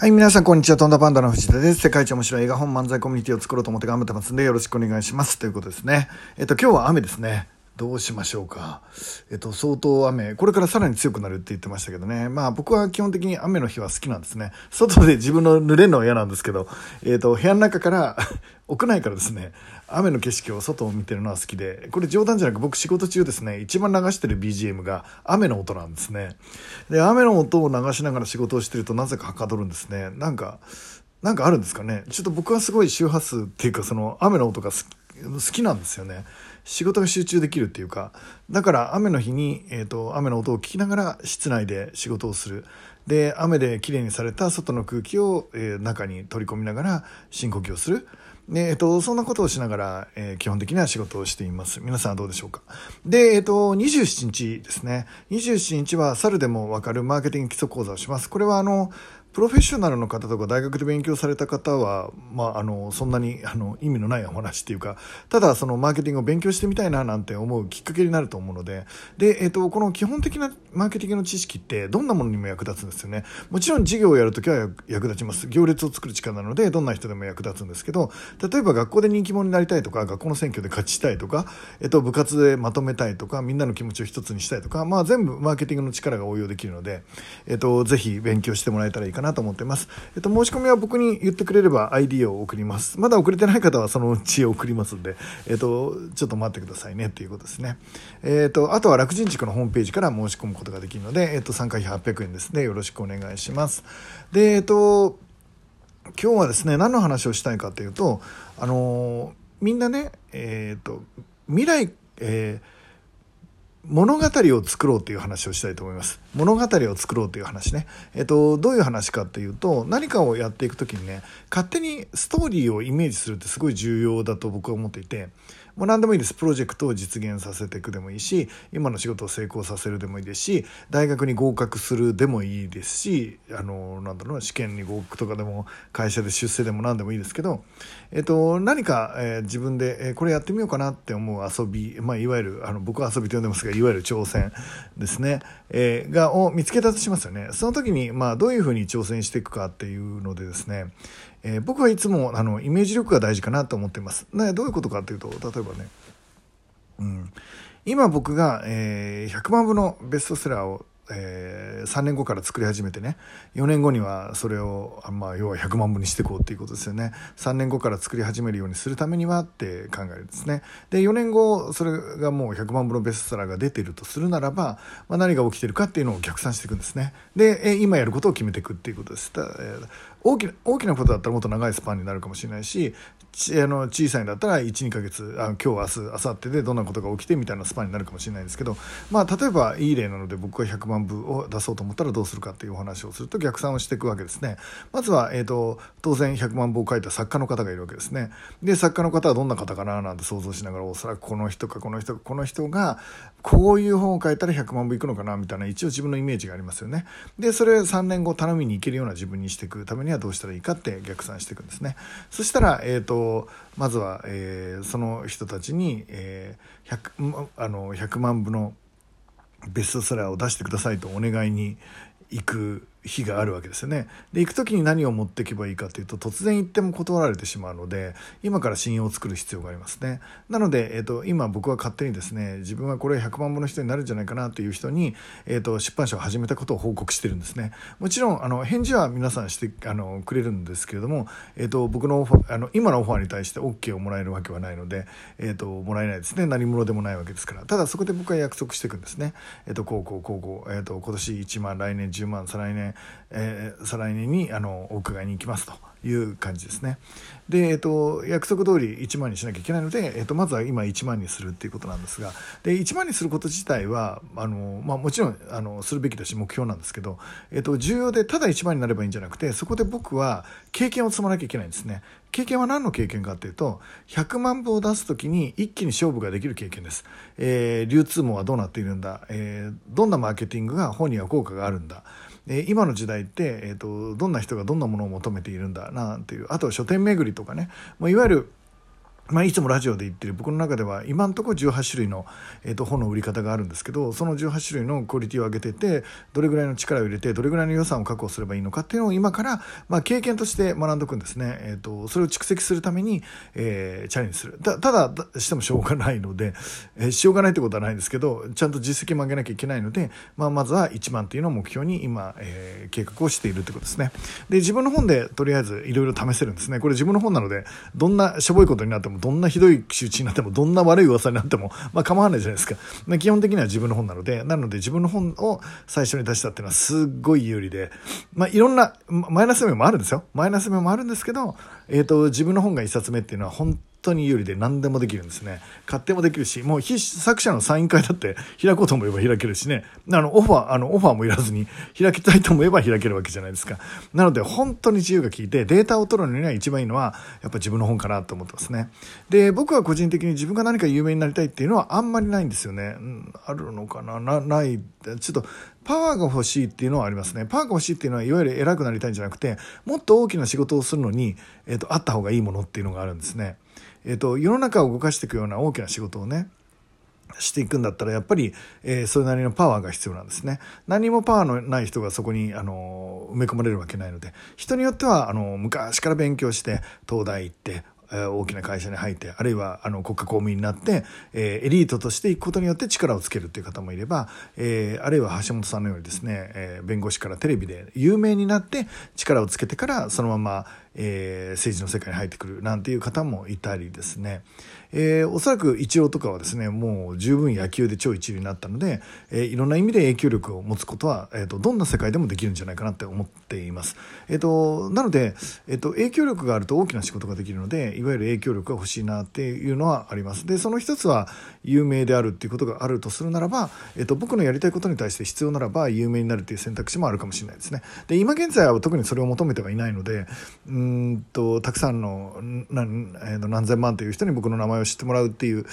はい、皆さん、こんにちは。とんだパンダの藤田です。世界一面白い映画本漫才コミュニティを作ろうと思って頑張ってますんで、よろしくお願いします。ということですね。えっと、今日は雨ですね。どうしましょうか。えっと、相当雨、これからさらに強くなるって言ってましたけどね。まあ、僕は基本的に雨の日は好きなんですね。外で自分の濡れるのは嫌なんですけど、えっと、部屋の中から 屋内からですね、雨の景色を外を見てるのは好きで、これ冗談じゃなく僕仕事中ですね、一番流してる BGM が雨の音なんですね。で、雨の音を流しながら仕事をしてるとなぜかはかどるんですね。なんか、なんかあるんですかね。ちょっと僕はすごい周波数っていうかその雨の音が好き好きなんですよね。仕事が集中できるっていうかだから雨の日に、えーと、雨の音を聞きながら室内で仕事をするで雨できれいにされた外の空気を、えー、中に取り込みながら深呼吸をするで、えっと、そんなことをしながら、えー、基本的には仕事をしています。皆さんはどうでしょうか？で、えっと、27日ですね。27日は猿でもわかるマーケティング基礎講座をします。これはあの、プロフェッショナルの方とか大学で勉強された方は、まあ、あのそんなにあの意味のないお話っていうかただそのマーケティングを勉強してみたいななんて思うきっかけになると思うのでで、えーと、この基本的なマーケティングの知識ってどんなものにも役立つんですよね？もちろん事業をやるときは役立ちます。行列を作る力なのでどんな人でも役立つんですけど例えば学校で人気者になりたいとか学校の選挙で勝ちたいとか、えーと、部活でまとめたいとかみんなの気持ちを一つにしたいとか、まあ、全部マーケティングの力が応用できるので、えーとぜひ勉強してもらえたらいいかなと思ってます。えっと、申し込みは僕に言ってくれれば ID を送ります。まだ送れてない方はそのうち送りますんで、えっと、ちょっと待ってくださいねっていうことですね。えっと、あとは楽人塾のホームページから申し込むことができるので、えっと、参加費800円ですね。よろしくお願いします。で、えっと、今日はですね、何の話をしたいかというと、あのみんなね、えっと、未来、えー物語を作ろうという話をしたいと思います。物語を作ろうという話ね。えっと、どういう話かというと、何かをやっていく時にね、勝手にストーリーをイメージするってすごい重要だと僕は思っていて、もう何でもいいです。プロジェクトを実現させていくでもいいし、今の仕事を成功させるでもいいですし、大学に合格するでもいいですし、あの、なんだろう、試験に合格とかでも、会社で出世でも何でもいいですけど、えっと、何か、えー、自分で、えー、これやってみようかなって思う遊び、まあ、いわゆる、あの、僕は遊びと呼んでますが、いわゆる挑戦ですね、えー、が、を見つけたとしますよね。その時に、まあ、どういうふうに挑戦していくかっていうのでですね、えー、僕はいつもあのイメージ力が大事かなと思っています。ね、どういうことかというと例えばえばね、うん、今僕が、えー、100万部のベストセラーをえー、3年後から作り始めてね。4年後にはそれを、まあ、要は100万部にしていこうっていうことですよね。3年後から作り始めるようにするためにはって考えるんですね。で4年後それがもう100万部のベストセラーが出てるとするならば、まあ、何が起きてるかっていうのを逆算していくんですね。で、え今やることを決めていくっていうことです、大きな大きなことだったらもっと長いスパンになるかもしれないしあの小さいんだったら12ヶ月あ今日明日明後日でどんなことが起きてみたいなスパンになるかもしれないんですけど、まあ、例えばいい例なので僕が100万部を出そうと思ったらどうするかっていうお話をすると逆算をしていくわけですね。まずは、えーと、当然100万部を書いた作家の方がいるわけですね。で作家の方はどんな方かななんて想像しながらおそらくこの人かこの人かこの人がこういう本を書いたら100万部いくのかなみたいな一応自分のイメージがありますよね。でそれ3年後頼みに行けるような自分にしていくためにはどうしたらいいかって逆算していくんですね。そしたら、えーと、まずは、えー、その人たちに、えー、100, あの100万部のベストセラーを出してくださいとお願いに行く日があるわけですよね。で行く時に何を持っていけばいいかというと突然行っても断られてしまうので今から信用を作る必要がありますね。なので、えーと、今僕は勝手にですね自分はこれ100万本の人になるんじゃないかなという人に、えーと、出版社を始めたことを報告してるんですね。もちろんあの返事は皆さんしてあのくれるんですけれども、えーと、僕のあの今のオファーに対して OK をもらえるわけはないので、えー、ともらえないですね何者でもないわけですからただそこで僕は約束していくんですね。えー、とこうこうこうこう、えー、と今年1万来年10万再来年、えー、再来年にあのお伺いに行きますと。いう感じですね。で、えっと、約束通り1万にしなきゃいけないので、えっと、まずは今1万にするっていうことなんですが、で、1万にすること自体は、あの、まあ、もちろん、あの、するべきだし目標なんですけど、えっと、重要でただ1万になればいいんじゃなくて、そこで僕は経験を積まなきゃいけないんですね。経験は何の経験かっていうと、100万部を出す時に一気に勝負ができる経験です。えー、流通網はどうなっているんだ、えー、どんなマーケティングが本には効果があるんだ、え今の時代って、えーと、どんな人がどんなものを求めているんだなっていうあと書店巡りとかね。もういわゆるまあ、いつもラジオで言ってる僕の中では今のところ18種類の、えー、と本の売り方があるんですけどその18種類のクオリティを上げててどれぐらいの力を入れてどれぐらいの予算を確保すればいいのかっていうのを今から、まあ、経験として学んでおくんですね、えー、とそれを蓄積するために、えー、チャレンジする。たただしてもしょうがないので、えー、しょうがないってことはないんですけどちゃんと実績も上げなきゃいけないので、まあ、まずは1万っていうのを目標に今、えー、計画をしているってことですね。で自分の本でとりあえずいろいろ試せるんですね。これ自分の本なのでどんなしょぼいことになってもどんなひどい仕打ちになってもどんな悪い噂になっても、まあ、構わないじゃないですか、まあ、基本的には自分の本なのでなので自分の本を最初に出したっていうのはすっごい有利で、まあ、いろんなマイナス面もあるんですよ。マイナス面もあるんですけど、えーと、自分の本が1冊目っていうのは本当に有利で何でもできるんですね。勝手もできるし、もう作者のサイン会だって開こうと思えば開けるしね、あの、オファー、あの、オファーもいらずに開きたいと思えば開けるわけじゃないですか。なので、本当に自由が利いて、データを取るのには一番いいのは、やっぱ自分の本かなと思ってますね。で、僕は個人的に自分が何か有名になりたいっていうのはあんまりないんですよね。うん、あるのかな？な、ない。ちょっと、パワーが欲しいっていうのはありますね。パワーが欲しいっていうのは、いわゆる偉くなりたいんじゃなくて、もっと大きな仕事をするのに、えっ、ー、と、あった方がいいものっていうのがあるんですね。えっ、と、世の中を動かしていくような大きな仕事をね、していくんだったらやっぱり、えー、それなりのパワーが必要なんですね。何もパワーのない人がそこにあの埋め込まれるわけないので人によってはあの昔から勉強して東大行って大きな会社に入ってあるいはあの国家公務員になって、えー、エリートとしていくことによって力をつけるっていう方もいれば、えー、あるいは橋本さんのようにですね、えー、弁護士からテレビで有名になって力をつけてからそのまま、えー、政治の世界に入ってくるなんていう方もいたりですね、えー、おそらくイチローとかはですねもう十分野球で超一流になったので、えー、いろんな意味で影響力を持つことは、えーと、どんな世界でもできるんじゃないかなって思っています、えーと、なので、えーと、影響力があると大きな仕事ができるのでいわゆる影響力が欲しいなっていうのはあります。でその一つは有名であるっていうことがあるとするならば、えー、と僕のやりたいことに対して必要ならば有名になるっていう選択肢もあるかもしれないですね。で今現在は特にそれを求めてはいないのでうんとたくさんの何,、えー、何千万という人に僕の名前を知ってもらうっていう、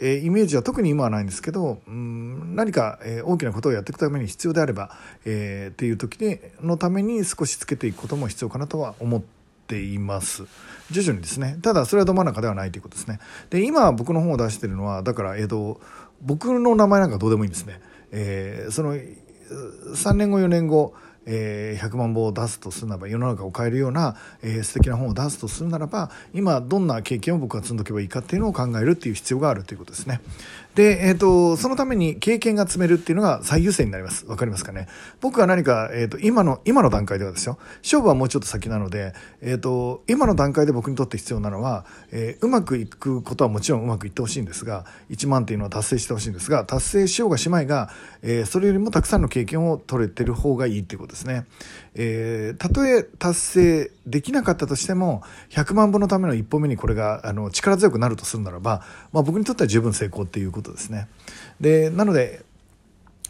えー、イメージは特に今はないんですけど、うん、何か、えー、大きなことをやっていくために必要であれば、えー、っていう時にのために少しつけていくことも必要かなとは思ってています。徐々にですね。ただそれはど真ん中ではないということですね。で今僕の本を出してるのはだから、えーと、僕の名前なんかどうでもいいんですね、えー、その3年後4年後えー、100万本を出すとするならば世の中を変えるような、えー、素敵な本を出すとするならば今どんな経験を僕が積んどけばいいかっていうのを考えるっていう必要があるということですね。で、え、ー、と、そのために経験が積めるっていうのが最優先になります。わかりますかね？僕は何か、え、ー、と、今の、今の段階ではですよ。勝負はもうちょっと先なので、え、ー、と、今の段階で僕にとって必要なのは、えうまくいくことはもちろんうまくいってほしいんですが、1万っていうのは達成してほしいんですが、達成しようがしまいが、えそれよりもたくさんの経験を取れてる方がいいっていうことですね。えたとえ達成できなかったとしても、100万歩のための一歩目にこれが、あの、力強くなるとするならば、まあ僕にとっては十分成功っていうことですね。でなので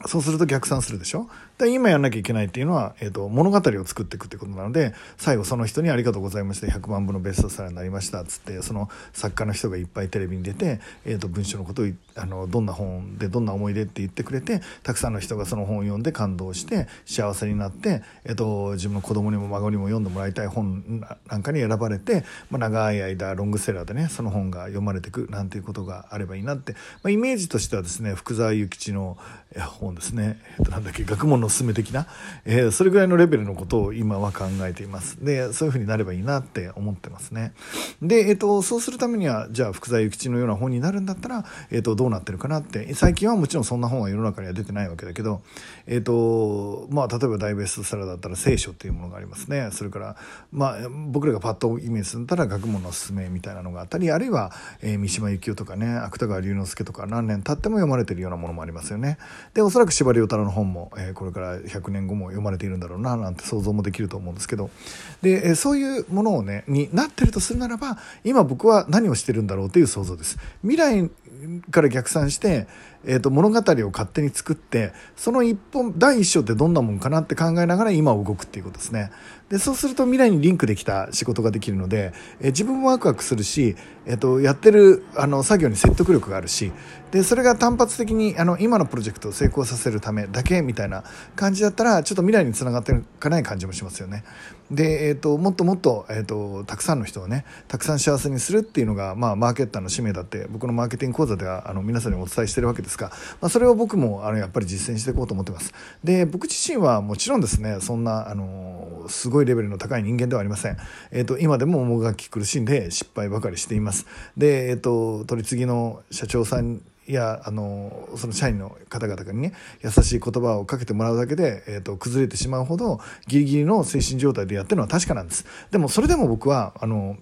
そうすると逆算するでしょ？で今やんなきゃいけないっていうのは、えーと、物語を作っていくってことなので最後その人に「ありがとうございました100万部のベストセラーになりました」っつってその作家の人がいっぱいテレビに出て、えーと、文章のことをあのどんな本でどんな思い出って言ってくれてたくさんの人がその本を読んで感動して幸せになって、えーと、自分の子供にも孫にも読んでもらいたい本なんかに選ばれて、まあ、長い間ロングセラーでねその本が読まれていくなんていうことがあればいいなって、まあ、イメージとしてはですね福沢諭吉の本ですね、えー、となんだっけ学問のすすめ的なえー、それぐらいのレベルのことを今は考えています。でそういうふうになればいいなって思ってますね。で、えーと、そうするためにはじゃあ福沢諭吉のような本になるんだったら、えーと、どうなってるかなって。最近はもちろんそんな本は世の中には出てないわけだけど、えーとまあ、例えば大ベストセラーだったら聖書っていうものがありますね。それから、まあ、僕らがパッとイメージするんだったら学問のすすめみたいなのがあったりあるいは、え、三島由紀夫とかね芥川龍之介とか何年経っても読まれてるようなものもありますよね。でおそらく司馬太郎の本も、え、これからから100年後も読まれているんだろうななんて想像もできると思うんですけど。でそういうものをねになってるとするならば今僕は何をしてるんだろうという想像です。未来から逆算して、えー、と物語を勝手に作ってその一本第一章ってどんなもんかなって考えながら今動くっていうことですねでそうすると未来にリンクできた仕事ができるので、えー、自分もワクワクするし、えー、とやってるあの作業に説得力があるしでそれが単発的にあの今のプロジェクトを成功させるためだけみたいな感じだったらちょっと未来につながっていかない感じもしますよね。で、えーと、もっともっと,、えーと、たくさんの人をねたくさん幸せにするっていうのが、まあ、マーケッターの使命だって僕のマーケティング講座ではあの皆さんにお伝えしてるわけですが、まあ、それを僕もあのやっぱり実践していこうと思ってます。で僕自身はもちろんですねそんなあのすごいレベルの高い人間ではありません、えーと、今でももがき苦しんで失敗ばかりしています。で、えー、と取り次ぎの社長さんいやあのその社員の方々にね優しい言葉をかけてもらうだけで、えーと、崩れてしまうほどギリギリの精神状態でやってるのは確かなんです。でもそれでも僕はあの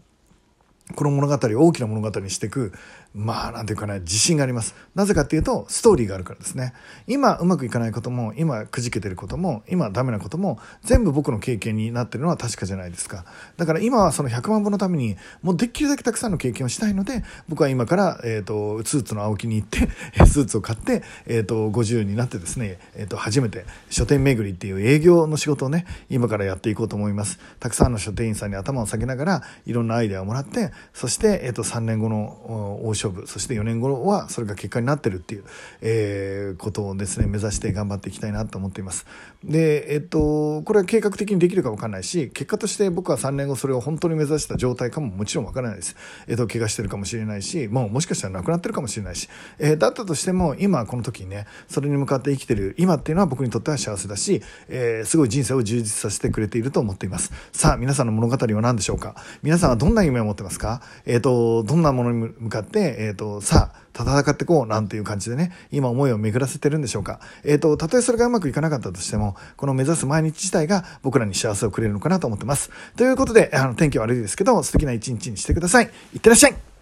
この物語を大きな物語にしていくまあなんていうかな自信があります。なぜかっていうとストーリーがあるからですね。今うまくいかないことも今くじけてることも今ダメなことも全部僕の経験になってるのは確かじゃないですか。だから今はその100万本のためにもうできるだけたくさんの経験をしたいので僕は今から、えーと、スーツの青木に行って スーツを買って、えーと、50になってですね、えーと、初めて書店巡りっていう営業の仕事をね今からやっていこうと思います。たくさんの書店員さんに頭を下げながらいろんなアイデアをもらってそして、えー、と3年後の王将勝負そして4年後はそれが結果になってるっていう、えー、ことをですね目指して頑張っていきたいなと思っています。でえっとこれは計画的にできるか分かんないし結果として僕は3年後それを本当に目指した状態かももちろん分からないです。えっと怪我してるかもしれないしもうもしかしたら亡くなってるかもしれないし、えー、だったとしても今この時にねそれに向かって生きてる今っていうのは僕にとっては幸せだし、えー、すごい人生を充実させてくれていると思っています。さあ皆さんの物語は何でしょうか？皆さんはどんな夢を持ってますか？えっ、とどんなものに向かってえっ、ー、と、さあ、戦ってこうなんていう感じでね、今思いを巡らせてるんでしょうか。えっ、ー、と、たとえそれがうまくいかなかったとしても、この目指す毎日自体が僕らに幸せをくれるのかなと思ってます。ということで、あの、天気悪いですけど、素敵な一日にしてください。いってらっしゃい